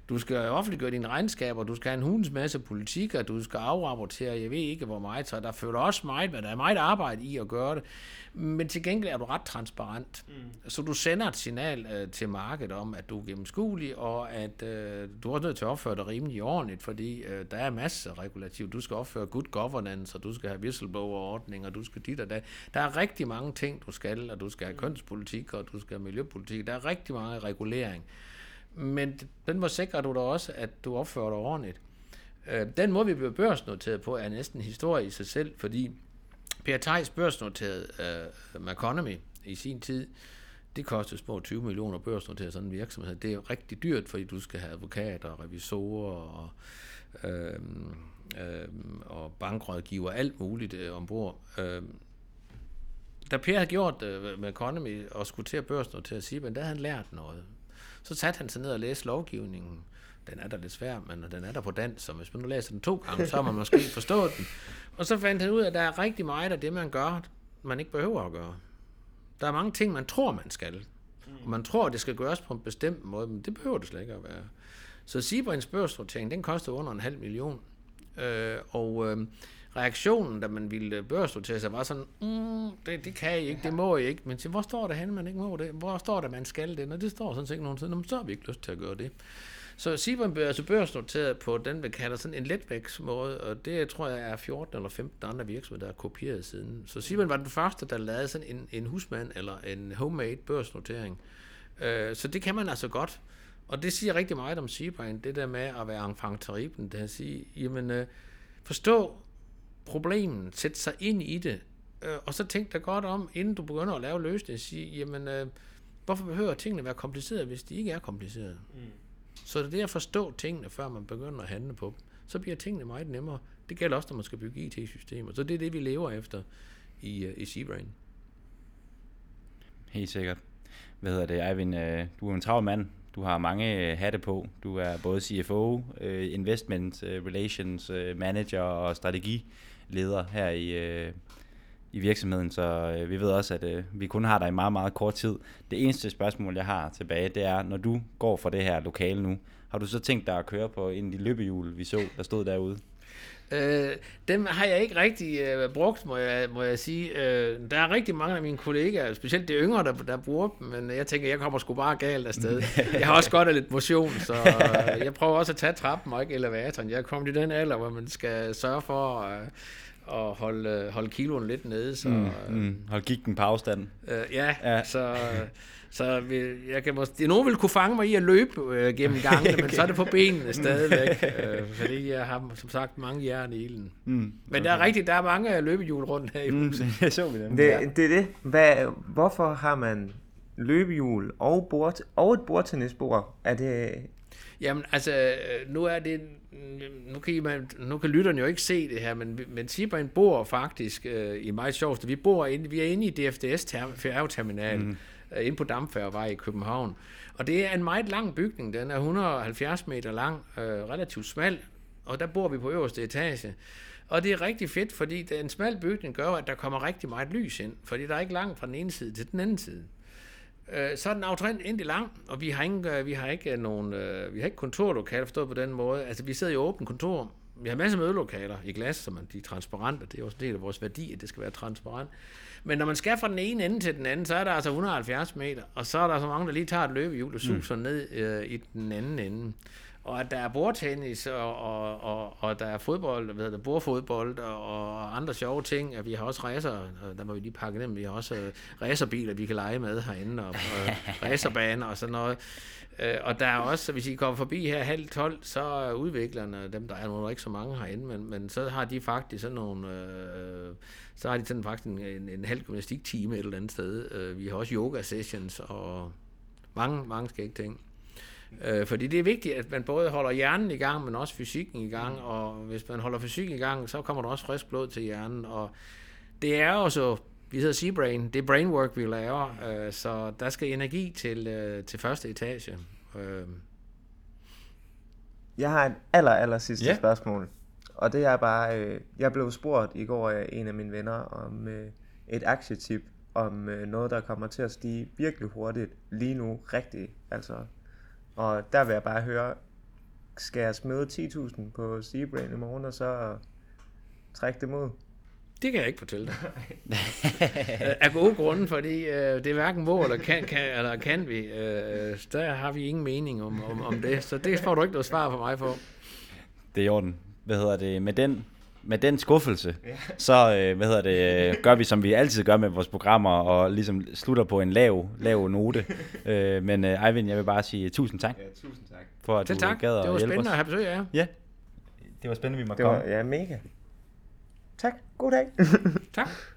Du skal offentliggøre dine regnskaber, du skal have en hundens masse politikker, du skal afrapportere, jeg ved ikke hvor meget, så der føler også meget, men der er meget arbejde i at gøre det. Men til gengæld er du ret transparent. Mm. Så du sender et signal øh, til markedet om, at du er gennemskuelig, og at øh, du er nødt til at opføre dig rimelig ordentligt, fordi øh, der er masser af regulativ. Du skal opføre good governance, og du skal have whistleblower-ordning, og du skal dit og dat. Der er rigtig mange ting, du skal, og du skal have mm. kønspolitik, og du skal have miljøpolitik. Der er rigtig meget regulering men den må sikre du da også, at du opfører dig ordentligt. Øh, den måde, vi bliver børsnoteret på, er næsten historie i sig selv, fordi Per Theis børsnoterede øh, uh, McConomy i sin tid, det kostede små 20 millioner børsnoteret sådan en virksomhed. Det er jo rigtig dyrt, fordi du skal have advokater, revisorer og, øh, øh, og bankrådgiver, alt muligt øh, ombord. Øh, da Per havde gjort øh, med Economy og skulle til at børsnotere Siban, der havde han lært noget. Så satte han sig ned og læste lovgivningen. Den er der lidt svær, men den er der på dansk, så hvis man nu læser den to gange, så har man måske forstået den. Og så fandt han ud af, at der er rigtig meget af det, man gør, man ikke behøver at gøre. Der er mange ting, man tror, man skal. Og man tror, det skal gøres på en bestemt måde, men det behøver det slet ikke at være. Så Sibrins børsrotering, den koster under en halv million. Øh, og øh, reaktionen, da man ville øh, børsnotere sig, var sådan, mm, det, det kan I ikke, det må I ikke. Men hvor står det henne, man ikke må det? Hvor står det, man skal det? Når det står sådan set nogen tid, så har vi ikke lyst til at gøre det. Så Sibon bliver altså børsnoteret på den, vi kalder sådan en letvægtsmåde, og det tror jeg er 14 eller 15 andre virksomheder, der har kopieret siden. Så Sibon var den første, der lavede sådan en, en husmand eller en homemade børsnotering. Uh, så det kan man altså godt. Og det siger rigtig meget om Sibon, det der med at være enfant terrible, det at sige, jamen, øh, forstå problemet, sætte sig ind i det, øh, og så tænk dig godt om, inden du begynder at lave løsninger, sige, jamen, øh, hvorfor behøver tingene være komplicerede, hvis de ikke er komplicerede? Mm. Så det er det at forstå tingene, før man begynder at handle på dem. Så bliver tingene meget nemmere. Det gælder også, når man skal bygge IT-systemer. Så det er det, vi lever efter i, uh, i Seabrain. Helt sikkert. Hvad hedder det, Eivind? Øh, du er en travl mand. Du har mange øh, hatte på. Du er både CFO, Investment Relations Manager og strategi leder her i, øh, i virksomheden, så øh, vi ved også, at øh, vi kun har dig i meget, meget kort tid. Det eneste spørgsmål, jeg har tilbage, det er, når du går for det her lokale nu, har du så tænkt dig at køre på en af de løbehjul, vi så, der stod derude? Øh, dem har jeg ikke rigtig øh, brugt, må jeg, må jeg sige. Øh, der er rigtig mange af mine kollegaer, specielt de yngre, der, der bruger dem, men jeg tænker, jeg kommer sgu bare galt afsted. Jeg har også godt af lidt motion, så øh, jeg prøver også at tage trappen og ikke elevatoren. Jeg er kommet i den alder, hvor man skal sørge for... Øh, og holde, holde kiloen lidt nede. Så, Mm, mm. Hold gik den på afstanden. Øh, Ja. ja, så, så vil, jeg kan måske, nogen vil kunne fange mig i at løbe øh, gennem gangene, okay. men så er det på benene stadigvæk, øh, fordi jeg har som sagt mange jern i ilden. Mm. Men der er rigtigt, der er mange løbehjul rundt her i Mm, huset. det så vi dem. Det, det er det. Hvad, hvorfor har man løbehjul og, bord, og et bordtennisbord? Er det... Jamen, altså, øh, nu er det, nu kan, I, man, nu kan lytterne jo ikke se det her, men, men Sibren bor faktisk øh, i meget sjovt. Vi, bor inde, vi er inde i DFDS færgeterminal, mm øh, inde på Dampfærgevej i København. Og det er en meget lang bygning, den er 170 meter lang, øh, relativt smal, og der bor vi på øverste etage. Og det er rigtig fedt, fordi den en smal bygning gør, at der kommer rigtig meget lys ind, fordi der er ikke langt fra den ene side til den anden side. Øh, så er den aftrænt endelig lang, og vi har ikke, øh, vi har ikke øh, nogen, øh, vi har ikke kontorlokaler forstået på den måde. Altså, vi sidder i åbent kontor. Vi har masser af mødelokaler i glas, så man, de er transparente. Det er også en del af vores værdi, at det skal være transparent. Men når man skal fra den ene ende til den anden, så er der altså 170 meter, og så er der så mange, der lige tager et løbehjul og suser mm. ned øh, i den anden ende. Og at der er bordtennis, og, og, og, og der er fodbold, hvad hedder det, bordfodbold, og, og andre sjove ting. At vi har også racer, og der må vi lige pakke dem, vi har også øh, racerbiler, vi kan lege med herinde, og, og racerbaner og sådan noget. Øh, og der er også, hvis I kommer forbi her halv 12, så er udviklerne, dem der er nogle ikke så mange herinde, men, men så har de faktisk sådan nogle, øh, så har de sådan faktisk en, en, en halv gymnastiktime et eller andet sted. Øh, vi har også yoga sessions og mange, mange skægge ting. Øh, fordi det er vigtigt, at man både holder hjernen i gang, men også fysikken i gang, og hvis man holder fysikken i gang, så kommer der også frisk blod til hjernen, og det er jo så, vi hedder Seabrain, det er brainwork, vi laver, øh, så der skal energi til, øh, til første etage. Øh, Jeg har et aller, aller sidste yeah. spørgsmål. Og det er bare, øh, jeg blev spurgt i går af en af mine venner om øh, et aktietip, om øh, noget, der kommer til at stige virkelig hurtigt lige nu, rigtigt. Altså, og der vil jeg bare høre, skal jeg smide 10.000 på Seabrain i morgen, og så trække det mod? Det kan jeg ikke fortælle dig. Af gode grunde, fordi øh, det er hverken må eller kan, kan, eller kan vi. Øh, der har vi ingen mening om, om, om det, så det får du ikke noget svar fra mig på. Det er i orden. Hvad hedder det? Med den, med den skuffelse, så øh, hvad hedder det, øh, gør vi, som vi altid gør med vores programmer, og ligesom slutter på en lav, lav note. øh, men øh, Eivind, jeg vil bare sige tusind tak, Ja, tusind tak. for at Selv du tak. gad at Det var spændende os. at have besøg af jer. Ja, det var spændende, vi måtte Det komme. var ja, mega. Tak. God dag. Tak.